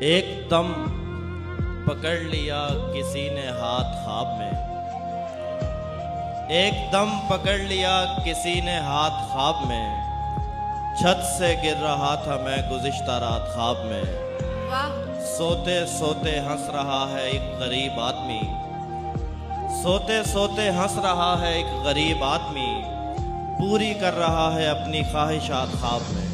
ایک دم پکڑ لیا کسی نے ہاتھ خواب میں۔ ایک دم پکڑ لیا کسی نے ہاتھ خواب میں۔ چھت سے گر رہا تھا میں گزشتہ رات خواب میں۔ سوتے سوتے ہنس رہا ہے ایک غریب آدمی۔ سوتے سوتے ہنس رہا ہے ایک غریب آدمی۔ پوری کر رہا ہے اپنی خواہشات خواب میں۔